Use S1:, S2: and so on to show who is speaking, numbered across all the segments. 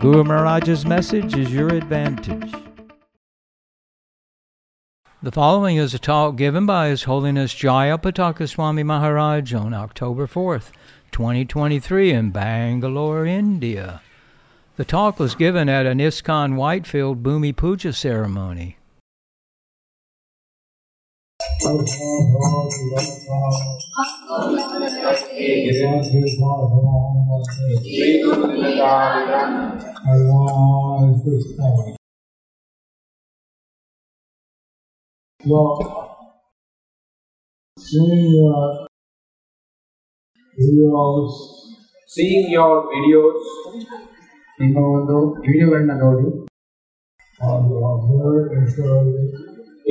S1: Guru Maharaj's message is your advantage. The following is a talk given by His Holiness Jayapataka Swami Maharaj on October 4th, 2023, in Bangalore, India. The talk was given at an ISKCON Whitefield Bhumi Puja ceremony.
S2: Well, seeing your videos,
S3: seeing your videos,
S4: ನಿಮ್ಮ ಒಂದು ವಿಡಿಯೋಗಳನ್ನ ನೋಡಿ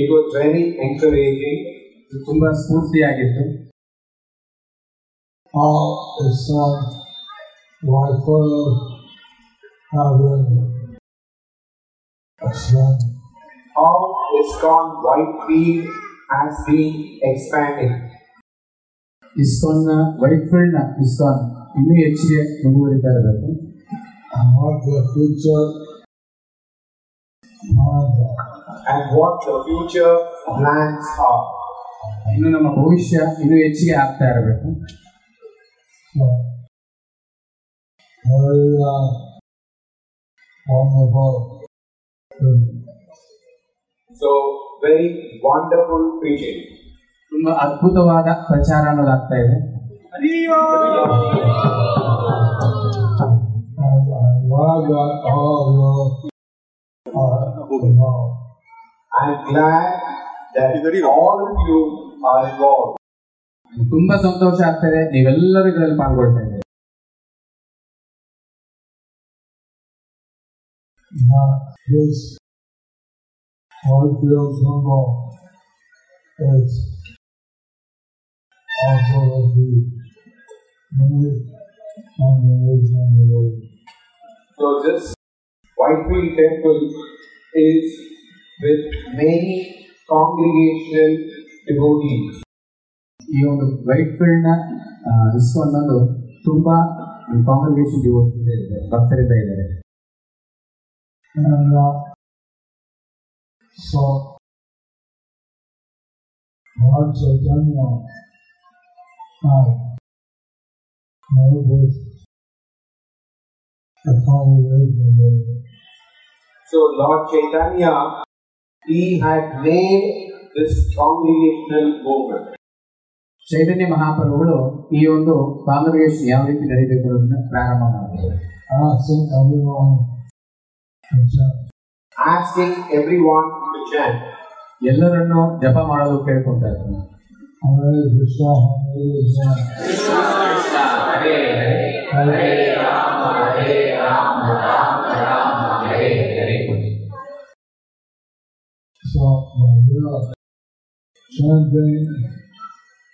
S3: it was very
S4: encouraging ತುಂಬಾ ಸ್ಫೂರ್ತಿಯಾಗಿತ್ತು
S2: all except Waifuru Harun. All
S3: is ISKCON Whitefield has been expanded.
S4: ಇಸ್ಕಾನ್ನ white na ನ ISKCON ಇನ್ನೂ ಹೆಚ್ಚಿಗೆ ಮುಂದುವರಿತಾ ಇರಬೇಕು
S2: What the future
S3: and what the future plans are.
S4: ಇನ್ನು ನಮ್ಮ ಭವಿಷ್ಯ ಇನ್ನೂ ಹೆಚ್ಚಿಗೆ ಆಗ್ತಾ ಇರಬೇಕು
S2: Rồi. Rồi là on the ball.
S3: So very wonderful preaching.
S4: ತುಂಬಾ ಅದ್ಭುತವಾದ ಪ್ರಚಾರ ಅನ್ನೋದಾಗ್ತಾ ಇದೆ
S2: I'm glad that all of you are involved.
S4: ತುಂಬಾ ಸಂತೋಷ ಆಗ್ತಿದೆ
S2: ನೀವು ಎಲ್ಲರೂ ಇಲ್ಲಿ ಬರ್ತಿದ್ದೀರಾ ಮ್ಹ್ ಓದ್ಲೋ ಹೋಗೋಟ್ ಆಸೋದಿ ನಮಸ್ಕಾರ so
S3: just Whitefield temple is with many congregation devotees
S4: ಈ ಒಂದು ವೈಟ್ ಫೀಲ್ಡ್ನ ರಿಸ್ಕ್ ಅನ್ನೋದು ತುಂಬ ಕಾಂಗ್ರಿಗೇಷನ್ ಇದೆ ಭಕ್ತರಿಂದ ಇದ್ದಾರೆ
S2: so So Lord Chaitanya,
S3: he had made this congregational movement.
S4: ಚೈತನ್ಯ ಮಹಾಪ್ರಭುಗಳು ಈ ಒಂದು ಕಾಂಗ್ರೆಸ್ ಯಾವ ರೀತಿ ನಡೀಬೇಕು ಅನ್ನೋದನ್ನ ಪ್ರಾರಂಭ ಮಾಡಿದ್ದಾರೆ
S2: ah,
S3: asking everyone to chant.
S4: ಎಲ್ಲರನ್ನು ಜಪ ಮಾಡಲು ಕೇಳ್ಕೊಂತಾರೆ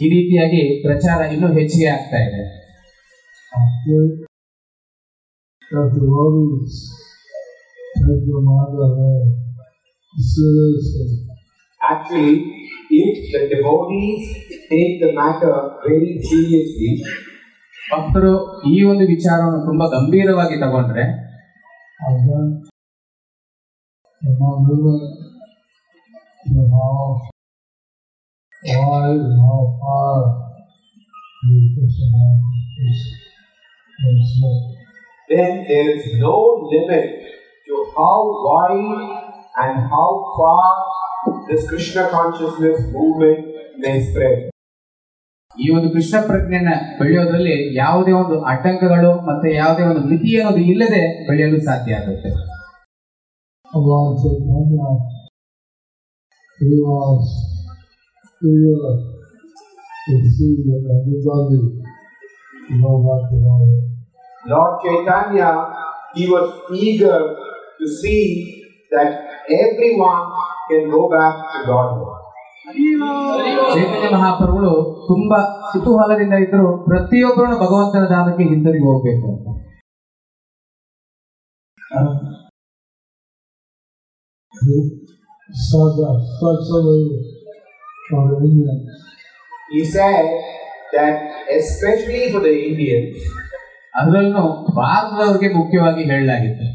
S4: ಈ ರೀತಿಯಾಗಿ ಪ್ರಚಾರ ಇನ್ನೂ ಹೆಚ್ಚಿಗೆ ಆಗ್ತಾ ಇದೆ
S3: Actually, if the devotees take the
S4: ಈ ಒಂದು ವಿಚಾರವನ್ನು ತುಂಬಾ ಗಂಭೀರವಾಗಿ ತಗೊಂಡ್ರೆ
S2: ขอให้หลวงพ่อมีผู้ชนะผู้มีโชค
S3: Then there is no limit to how wide and how far this Krishna consciousness movement may spread.
S4: ಈ ಒಂದು ಕೃಷ್ಣ ಪ್ರಜ್ಞೆನ ಬೆಳೆಯೋದ್ರಲ್ಲಿ ಯಾವುದೇ ಒಂದು ಆಟಂಕಗಳು ಮತ್ತೆ ಯಾವುದೇ ಒಂದು ಮಿತಿ ಅನ್ನೋದು ಇಲ್ಲದೆ ಬೆಳೆಯಲು ಸಾಧ್ಯ ಆಗುತ್ತೆ
S2: Allah said, He Srila could see that everybody know Lord.
S3: Lord Chaitanya, he was eager to see that everyone can go back to Godhead.
S4: ಚೈತನ್ಯ ಮಹಾಪ್ರಭುಗಳು ತುಂಬಾ ಕುತೂಹಲದಿಂದ ಇದ್ರು ಪ್ರತಿಯೊಬ್ಬರನ್ನು ಭಗವಂತನ ಧಾಮಕ್ಕೆ ಹಿಂದಿರುಗಿ ಹೋಗ್ಬೇಕು ಅಂತ
S2: ಸದಾ ಸತ್ಸವಯು following them.
S3: He said that especially for the Indians,
S4: ಅದರಲ್ಲೂ ಭಾರತದವ್ರಿಗೆ ಮುಖ್ಯವಾಗಿ
S2: ಹೇಳಲಾಗಿದೆ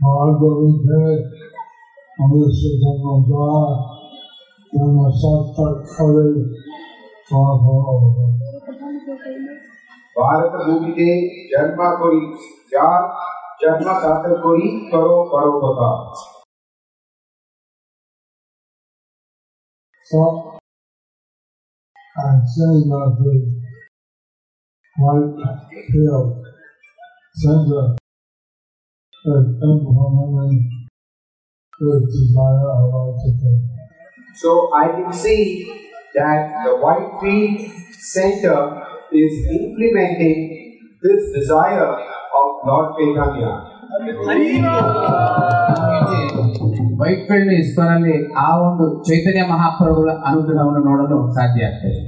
S2: ಭಾರತದವರಿಗೆ
S3: ಭಾರತ ಭೂಮಿಗೆ ಜನ್ಮ ಕೊಡಿ ಯಾರ್ ಜನ್ಮ ಸಾರ್ಥಕ ಕೊಡಿ ಕರೋ ಪರೋಪಕಾರ
S2: and desire
S3: So I can see that the Whitefield center is implementing this desire of Lord Chaitanya.
S4: Whitefield ಇಸ್ಕೋನಲ್ಲಿ ಆ ಒಂದು ಚೈತನ್ಯ ಮಹಾಪ್ರಭುಗಳ ಅನುಗ್ರಹವನ್ನು ನೋಡಲು ಸಾಧ್ಯ ಆಗ್ತದೆ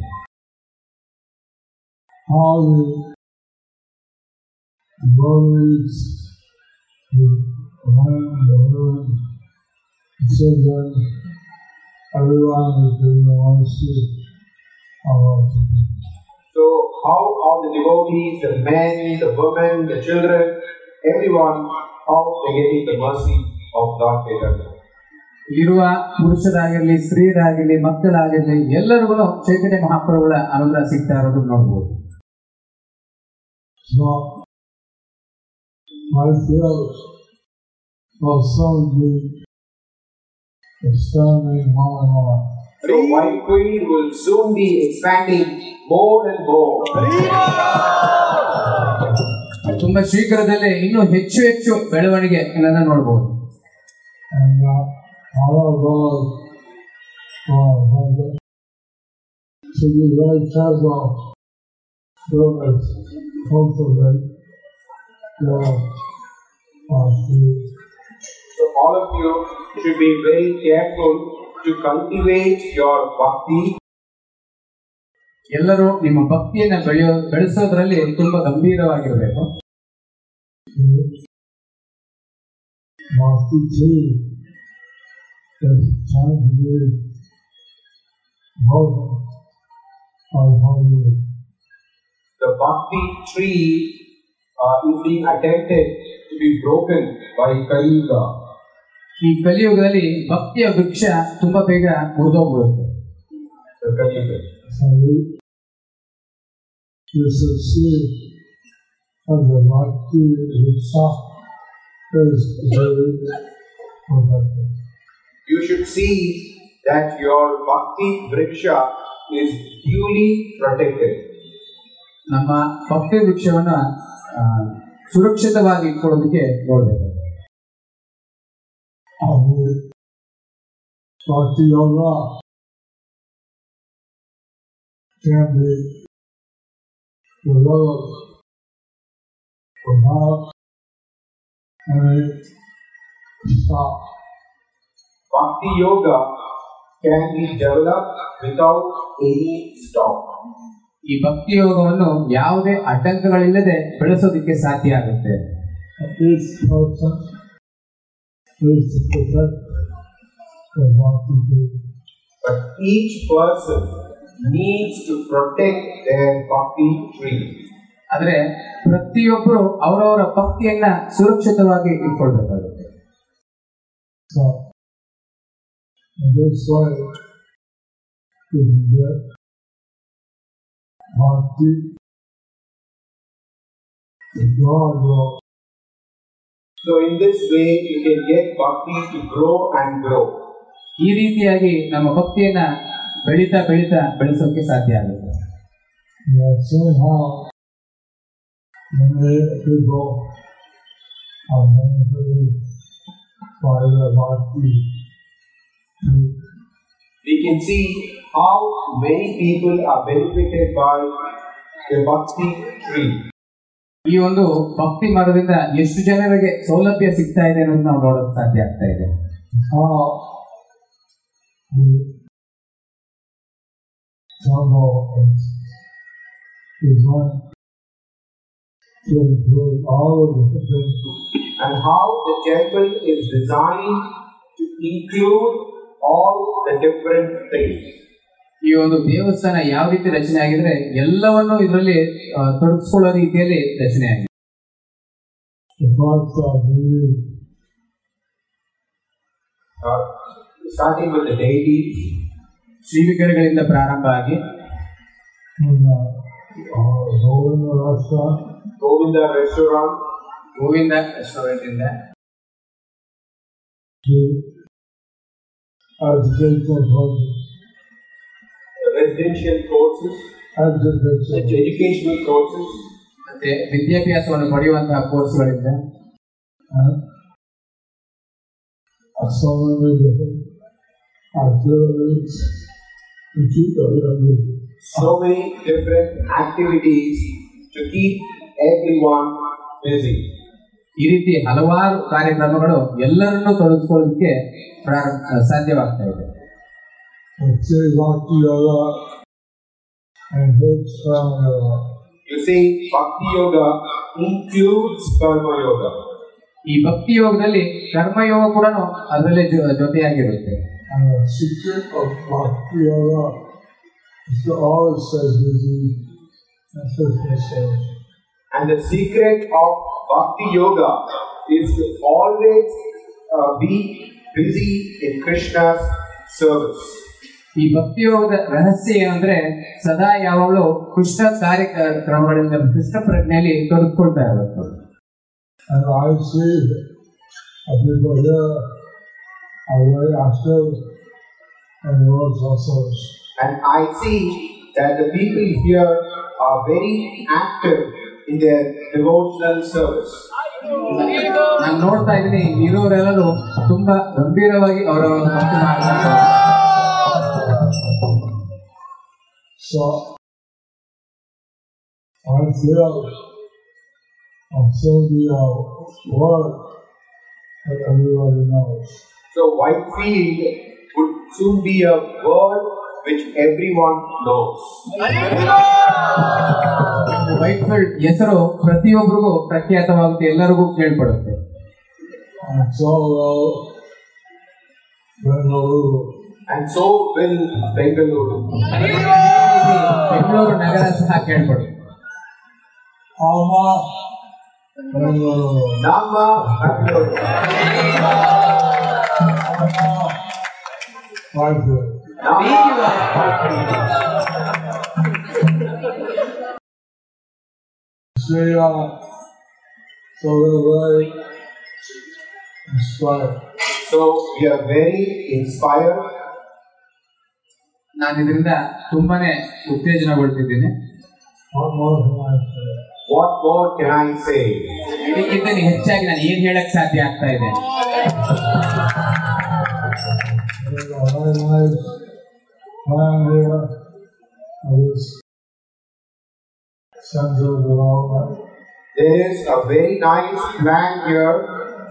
S3: So how all the devotees, the men, the women, the children,
S4: ಇರುವ ಪುರುಷರಾಗಿರಲಿ ಸ್ತ್ರೀಯರಾಗಿರ್ಲಿ ಮಕ್ಕಳಾಗಿರಲಿ ಎಲ್ಲರಿಗೂ ಚೈತನ್ಯ ಮಹಾಪ್ರಭುಗಳ ಅನುದ್ರ ಸಿಗ್ತಾ ಇರೋದು
S3: ನೋಡಬಹುದು
S4: ತುಂಬಾ ಶೀಘ್ರದಲ್ಲೇ ಇನ್ನೂ ಹೆಚ್ಚು ಹೆಚ್ಚು ಬೆಳವಣಿಗೆ
S3: ನೋಡಬಹುದು
S4: ಎಲ್ಲರೂ ನಿಮ್ಮ ಭಕ್ತಿಯನ್ನು ಬೆಳೆಯೋ ಬೆಳೆಸೋದ್ರಲ್ಲಿ ತುಂಬಾ ಗಂಭೀರವಾಗಿರಬೇಕು
S2: मारती थी तब शायद हुए भव और भव
S3: The bhakti tree uh, is being attempted to be broken by Kali Yuga.
S4: ಈ ಕಲಿಯುಗದಲ್ಲಿ ಭಕ್ತಿಯ ವೃಕ್ಷ ತುಂಬಾ ಬೇಗ ಮುರಿದೋಗ್ಬಿಡುತ್ತೆ
S2: ಕಲಿಯುಗ of the Bhakti himself is very productive.
S3: You should see that your Bhakti Vriksha is duly protected.
S4: ನಮ್ಮ ಭಕ್ತಿ ವೃಕ್ಷವನ್ನ ಸುರಕ್ಷಿತವಾಗಿ ಇಟ್ಕೊಳ್ಳೋದಕ್ಕೆ ನೋಡಬೇಕು
S2: ಅದು ಭಕ್ತಿ ಯೋಗ can be developed will not ever stop.
S3: Bhakti Yoga can be developed without any stop.
S4: ಈ ಭಕ್ತಿ ಯೋಗವನ್ನು ಯಾವುದೇ ಅಡ್ಡಂಕಗಳಿಲ್ಲದೆ ಬೆಳೆಸೋದಕ್ಕೆ ಸಾಧ್ಯ ಆಗುತ್ತೆ
S3: But each person needs to protect their bhakti tree.
S4: ಆದ್ರೆ ಪ್ರತಿಯೊಬ್ಬರು ಅವರವರ ಭಕ್ತಿಯನ್ನ ಸುರಕ್ಷಿತವಾಗಿ ಇಟ್ಕೊಳ್ಬೇಕಾಗುತ್ತೆ
S3: ಭಕ್ತಿ
S4: ಈ ರೀತಿಯಾಗಿ ನಮ್ಮ ಭಕ್ತಿಯನ್ನ ಬೆಳೀತಾ ಬೆಳೀತಾ ಬೆಳೆಸೋಕೆ ಸಾಧ್ಯ ಆಗುತ್ತೆ.
S3: ഞങ്ങൾ can see how many people are benefited by the Bhakti tree.
S4: ಈ ಒಂದು ಭಕ್ತಿ ಮರದಿಂದ ಎಷ್ಟು ಜನರಿಗೆ ಸೌಲಭ್ಯ ಸಿಗ್ತಾ ಇದೆ ಅನ್ನೋದು ನಾವು ನೋಡಕ್ ಸಾಧ್ಯ ಆಗ್ತಾ ಇದೆ
S2: to include all of the different
S3: And how the temple is designed to include all the different things.
S4: ಈ ಒಂದು ದೇವಸ್ಥಾನ ಯಾವ ರೀತಿ ರಚನೆ ಆಗಿದ್ರೆ ಎಲ್ಲವನ್ನೂ ಇದರಲ್ಲಿ ತೊಡಗಿಸ್ಕೊಳ್ಳೋ ರೀತಿಯಲ್ಲಿ ರಚನೆ ಆಗಿದೆ ಸ್ಟಾರ್ಟಿಂಗ್ ಪ್ರಾರಂಭ ಆಗಿ
S2: Govinda restaurant.
S3: Govinda restaurant
S2: in there. Residential
S3: courses. Residential courses.
S2: Residential
S3: courses. Educational courses.
S4: ವಿದ್ಯಾಭ್ಯಾಸ ಪಡೆಯುವಂತಹ ಕೋರ್ಸ್ಗಳಿಂದ
S3: so many different activities to keep everyone busy
S4: ಈ ರೀತಿ ಹಲವಾರು ಕಾರ್ಯಕ್ರಮಗಳು ಎಲ್ಲರನ್ನೂ ತೊಡಗಿಸ್ಕೊಳ್ಳೋದಕ್ಕೆ ಸಾಧ್ಯವಾಗ್ತಾ ಇದೆ
S3: You see, Bhakti Yoga includes
S4: ಈ ಭಕ್ತಿ ಯೋಗದಲ್ಲಿ ಕರ್ಮ ಯೋಗ ಕೂಡ ಅದರಲ್ಲಿ ಜೊತೆಯಾಗಿರುತ್ತೆ
S2: ಭಕ್ತಿ ಯೋಗ And
S3: the secret of bhakti yoga is to always uh, be busy in Krishna's service.
S4: ಈ ಭಕ್ತಿಯೋಗದ ರಹಸ್ಯ ಅಂದ್ರೆ ಸದಾ ಯಾವಾಗಲೂ ಕೃಷ್ಣ ಕಾರ್ಯಕ್ರಮಗಳಿಂದ ಕೃಷ್ಣ ಪ್ರಜ್ಞೆಯಲ್ಲಿ ತೊಡಗಿಕೊಳ್ತಾ ಇರಬೇಕು
S2: And I see everybody here, are very active
S3: And I see that the people here are very active in their devotional service.
S4: ನಾನು ನೋಡ್ತಾ ಇದ್ದೀನಿ ಇರೋರೆಲ್ಲರೂ ತುಂಬಾ ಗಂಭೀರವಾಗಿ ಅವರ
S2: ಒಂದು so until until the uh, word that everybody knows.
S3: So Whitefield would soon be a word which everyone knows.
S4: Whitefield ಹೆಸರು ಪ್ರತಿಯೊಬ್ಬರಿಗೂ ಪ್ರಖ್ಯಾತವಾಗುತ್ತೆ ಎಲ್ಲರಿಗೂ ಕೇಳ್ಪಡುತ್ತೆ
S3: so Bengaluru and so
S4: will Bengaluru Bengaluru ನಗರ ಸಹ ಕೇಳ್ಪಡುತ್ತೆ
S3: ಅಮ್ಮ
S2: ಬೆಂಗಳೂರು ಅಮಿ ಯೋ ಸೋ ರವಿ ಸ್ವಾಗತ
S3: so we are very inspired
S4: ನಾನು ಇದರಿಂದ ತುಂಬಾನೇ
S2: ಉತ್ಕೇಜನಗೊಂಡಿದ್ದೀನಿ ಔರ್ most
S3: what more can i say
S4: ಇಕ್ಕೆ ತನ ಇಚ್ಚಾಗಿ ನಾನು ಏನು ಹೇಳೋಕೆ ಸಾಧ್ಯ ಆಗ್ತಾ ಇದೆ
S3: ನಮಸ್ಕಾರ ಅವಸ್ ಸಂಧುಗೋ ದೇಶ ಅವೇ ನೈಸ್ ಕ್ವಾಂಟ್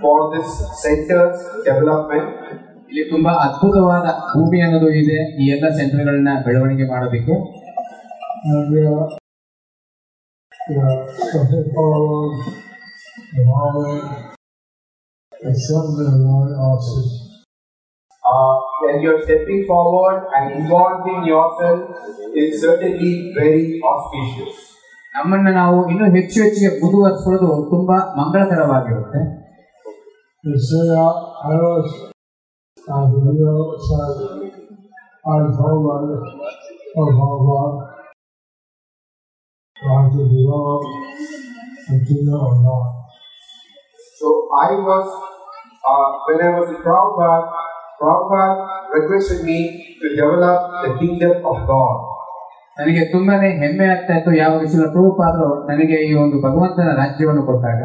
S3: ಫಾರ್ this ಸೆಂಟರ್ ಡೆವಲಪ್ಮೆಂಟ್
S4: ಇಲ್ಲಿ ತುಂಬಾ ಅದ್ಭುತವಾದ ಭೂಮಿ ಅನ್ನೋದು ಇದೆ ಈ ಎಲ್ಲಾ
S2: ಸೆಂಟರ್ ಗಳನ್ನು ಬೆಳವಣಿಗೆ ಮಾಡಬೇಕು ಅವರು ಸಹಕರಿಸೋಣ ನಾನು ಪ್ರಸನ್ನನಾಗಿ ಆಶಿಸುತ
S3: uh, when you're stepping forward and involving yourself is certainly very auspicious.
S4: ನಮ್ಮನ್ನು ನಾವು ಇನ್ನೂ ಹೆಚ್ಚು ಹೆಚ್ಚಿಗೆ ಮುಂದುವರಿಸುವುದು ತುಂಬಾ ಮಂಗಳಕರವಾಗಿರುತ್ತೆ
S3: So I was, uh, when I was a Prabhupada, ಪ್ರಾಪರ್ವೆಸ್ಟ್
S4: ನನಗೆ ತುಂಬಾನೇ ಹೆಮ್ಮೆ ಆಗ್ತಾ ಇತ್ತು ಯಾವ ವಿಷಯ ಪ್ರೂಫ್ ಆದರೂ ನನಗೆ ಈ ಒಂದು ಭಗವಂತನ ರಾಜ್ಯವನ್ನು ಕೊಟ್ಟಾಗ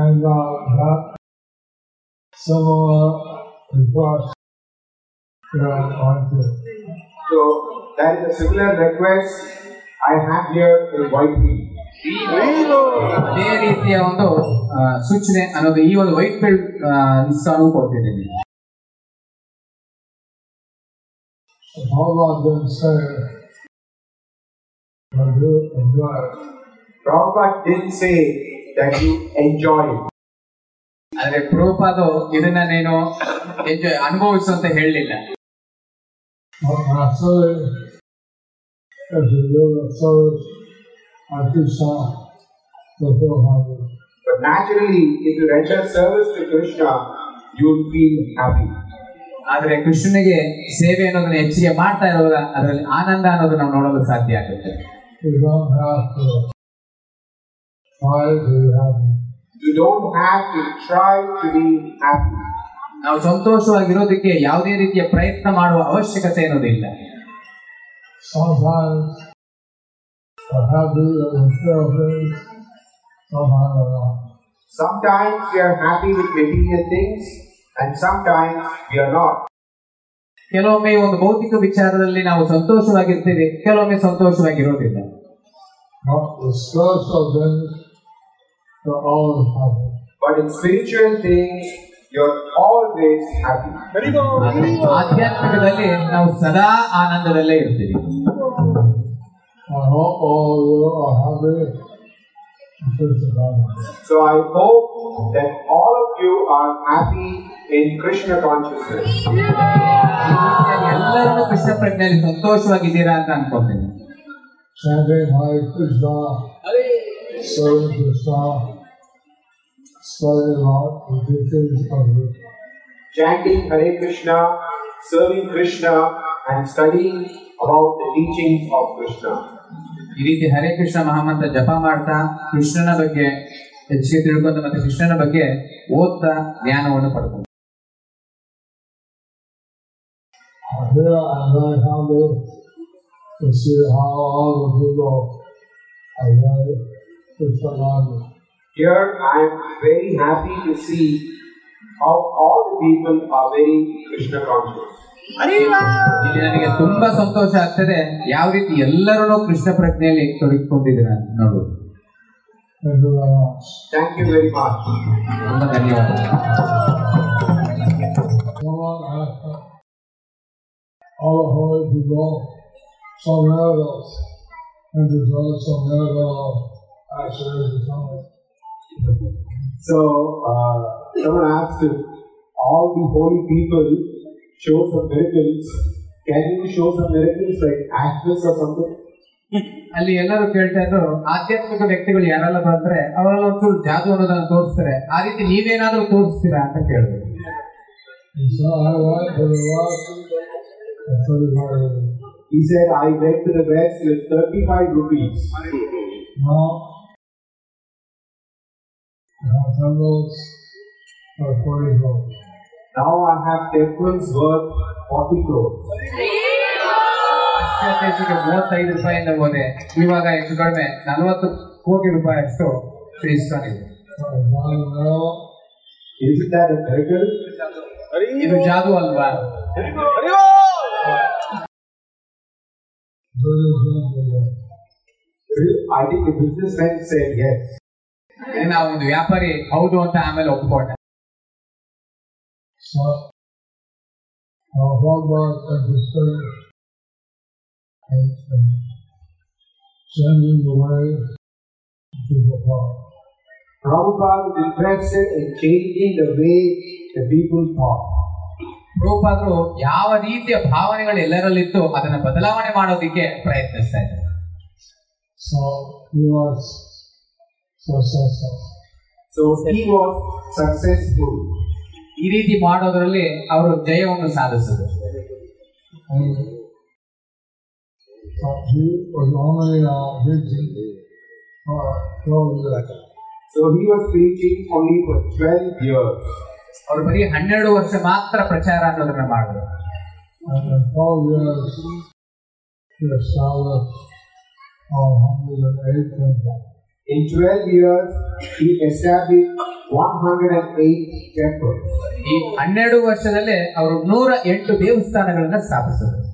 S2: uh,
S4: ರೀತಿಯ ಒಂದು ಸೂಚನೆ ಅನ್ನೋದು ಈ ಒಂದು ವೈಟ್ ಫಿಲ್ಟ್ ಕೊಡ್ತಿದ್ದೀನಿ
S2: And all didn't say, I do enjoy it.
S3: Prabhupada didn't say that you enjoy it.
S4: ಆದರೆ ಪ್ರೂಪಾದ ಇದನ್ನ ನೀನು ಎಂಜಾಯ್ ಅನುಭವಿಸು ಅಂತ ಹೇಳಲಿಲ್ಲ
S2: But naturally, if you
S3: render service to Krishna, you'll feel happy.
S4: ಆದ್ರೆ ಕೃಷ್ಣನಿಗೆ ಸೇವೆ ಅನ್ನೋದನ್ನ ಹೆಚ್ಚಿಗೆ ಮಾಡ್ತಾ ಇರುವಾಗ ಅದರಲ್ಲಿ ಆನಂದ ಅನ್ನೋದು ನಾವು ನೋಡಲು ಸಾಧ್ಯ ಆಗುತ್ತೆ ನಾವು ಸಂತೋಷವಾಗಿರೋದಕ್ಕೆ ಯಾವುದೇ ರೀತಿಯ ಪ್ರಯತ್ನ ಮಾಡುವ ಅವಶ್ಯಕತೆ ಅನ್ನೋದಿಲ್ಲ
S2: Sometimes we
S3: are happy with material things. And sometimes we are not.
S4: ಕೆಲವೊಮ್ಮೆ ಒಂದು ಭೌತಿಕ ವಿಚಾರದಲ್ಲಿ ನಾವು ಸಂತೋಷವಾಗಿರ್ತೇವೆ ಕೆಲವೊಮ್ಮೆ ಸಂತೋಷವಾಗಿರೋದಿಲ್ಲ
S2: But
S3: in spiritual things, you're always happy.
S4: ಆಧ್ಯಾತ್ಮಿಕದಲ್ಲಿ ನಾವು ಸದಾ ಆನಂದದಲ್ಲೇ ಇರ್ತೀವಿ
S2: I hope all you are happy.
S3: So I hope that all of you are happy in Krishna consciousness.
S4: ಎಲ್ಲರೂ ಕೃಷ್ಣ ಪ್ರಜ್ಞೆಯಲ್ಲಿ ಸಂತೋಷವಾಗಿದ್ದೀರಾ ಅಂತ ಅನ್ಕೊಳ್ತೀನಿ
S2: Chanting Hare Krishna, Hare Krishna, serving Lord, the
S3: Chanting Hare Krishna, serving Krishna, and studying about the teachings of Krishna.
S4: ಈ ರೀತಿ ಹರೇ ಕೃಷ್ಣ ಮಹಾಮಂತ್ರ ಜಪ ಮಾಡ್ತಾ ಕೃಷ್ಣನ ಬಗ್ಗೆ ಹೆಚ್ಚಿಗೆ ತಿಳ್ಕೊಂತ ಮತ್ತೆ ಕೃಷ್ಣನ ಬಗ್ಗೆ ಓದ್ತಾ ಜ್ಞಾನವನ್ನು ಪಡ್ಕೊಂಡು
S2: Here
S3: I am very happy to see how all the people are very Krishna conscious.
S4: ಇಲ್ಲಿ ನನಗೆ ತುಂಬಾ ಸಂತೋಷ ಆಗ್ತದೆ ಯಾವ ರೀತಿ ಎಲ್ಲರೂ ಕೃಷ್ಣ ಪ್ರಜ್ಞೆಯಲ್ಲಿ ತೊಡಗಿಕೊಂಡಿದ್ದೀರ
S2: ನೋಡ್ಬೋದು
S3: ಥ್ಯಾಂಕ್ ಯು ವೆರಿ ಮಚ್
S4: ತುಂಬ
S2: holy people, some miracles, and deserve some miracle actually to come with.
S3: So, uh, someone asked if all the holy people
S4: ಅಲ್ಲಿ ಎಲ್ಲರೂ ಕೇಳ್ತಾ ಇದ್ರು ಆಧ್ಯಾತ್ಮಿಕ ವ್ಯಕ್ತಿಗಳು ಯಾರೆಲ್ಲ ಬಂದ್ರೆ ಅವರೆಲ್ಲ ಒಂದು ಜಾದು ಅನ್ನೋದನ್ನು ತೋರಿಸ್ತಾರೆ ಆ ರೀತಿ ನೀವೇನಾದ್ರೂ ತೋರಿಸ್ತೀರಾ ಅಂತ
S3: ಕೇಳಿ five rupees
S2: Now I have temples
S3: worth 40 crores.
S4: ಮೂವತ್ತೈದು ರೂಪಾಯಿಂದ ಹೋದೆ ಇವಾಗ ಹೆಚ್ಚು ಕಡಿಮೆ ನಲವತ್ತು ಕೋಟಿ ರೂಪಾಯಿ ಅಷ್ಟು ಶ್ರೀಸ್ತಾನಿದೆ ಇದು ಜಾದು ಅಲ್ವಾ
S3: ಐ
S4: ಬಿಸ್ನೆಸ್ ಒಂದು ವ್ಯಾಪಾರಿ ಹೌದು ಅಂತ ಆಮೇಲೆ ಒಪ್ಕೊಂಡೆ
S2: So, our whole world of disturbed and, and changing the way people thought.
S3: Prabhupada interested in changing the way the people thought.
S4: ರೂಪಾದ್ರು ಯಾವ ರೀತಿಯ ಭಾವನೆಗಳು ಎಲ್ಲರಲ್ಲಿತ್ತು ಅದನ್ನು ಬದಲಾವಣೆ ಮಾಡೋದಕ್ಕೆ ಪ್ರಯತ್ನಿಸ್ತಾ ಇದ್ದಾರೆ
S2: So he was successful.
S3: So he was successful.
S4: ಈ ರೀತಿ ಮಾಡೋದ್ರಲ್ಲಿ ಅವರು ಜಯವನ್ನು ಸಾಧಿಸಿದರು
S3: So he was preaching only for 12 years.
S4: ಅವರು ಬರೀ ಹನ್ನೆರಡು ವರ್ಷ ಮಾತ್ರ ಪ್ರಚಾರ ಅನ್ನೋದನ್ನ ಮಾಡಿದ್ರು
S2: In 12 years, he established
S4: ಈ ಹನ್ನೆರಡು ವರ್ಷದಲ್ಲೇ ಅವರು ನೂರ ಎಂಟು ದೇವಸ್ಥಾನಗಳನ್ನ ಸ್ಥಾಪಿಸಿದರು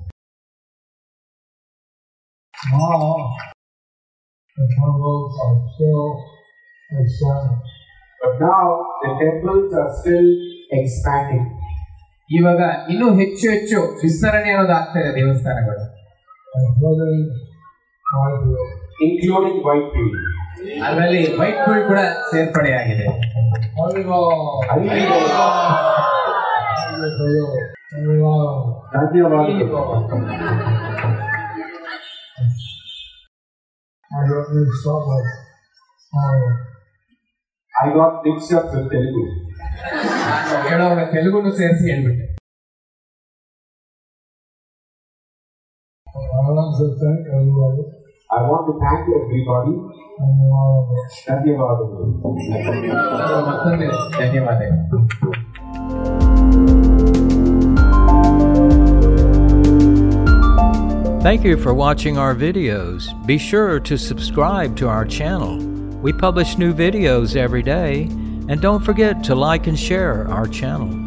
S4: ಇವಾಗ ಇನ್ನೂ ಹೆಚ್ಚು ಹೆಚ್ಚು ವಿಸ್ತರಣೆ ಅನ್ನೋದು ಆಗ್ತಾ ಇದೆ ದೇವಸ್ಥಾನಗಳು
S3: ಇನ್ಕ್ಲೂಡಿಂಗ್ ವೈಟ್
S4: ಅದರಲ್ಲಿ ವೈಟ್ಫುಲ್ ಕೂಡ ಸೇರ್ಪಡೆಯಾಗಿದೆ
S3: I got mix up
S4: Telugu ಹೇಳೋವಾಗ ತೆಲುಗುನು ಸೇರಿಸಿ ಹೇಳ್ಬಿಟ್ಟೆ
S2: I want to thank everybody.
S3: I want to thank everybody.
S1: Thank you for watching our videos. Be sure to subscribe to our channel. We publish new videos every day, and don't forget to like and share our channel.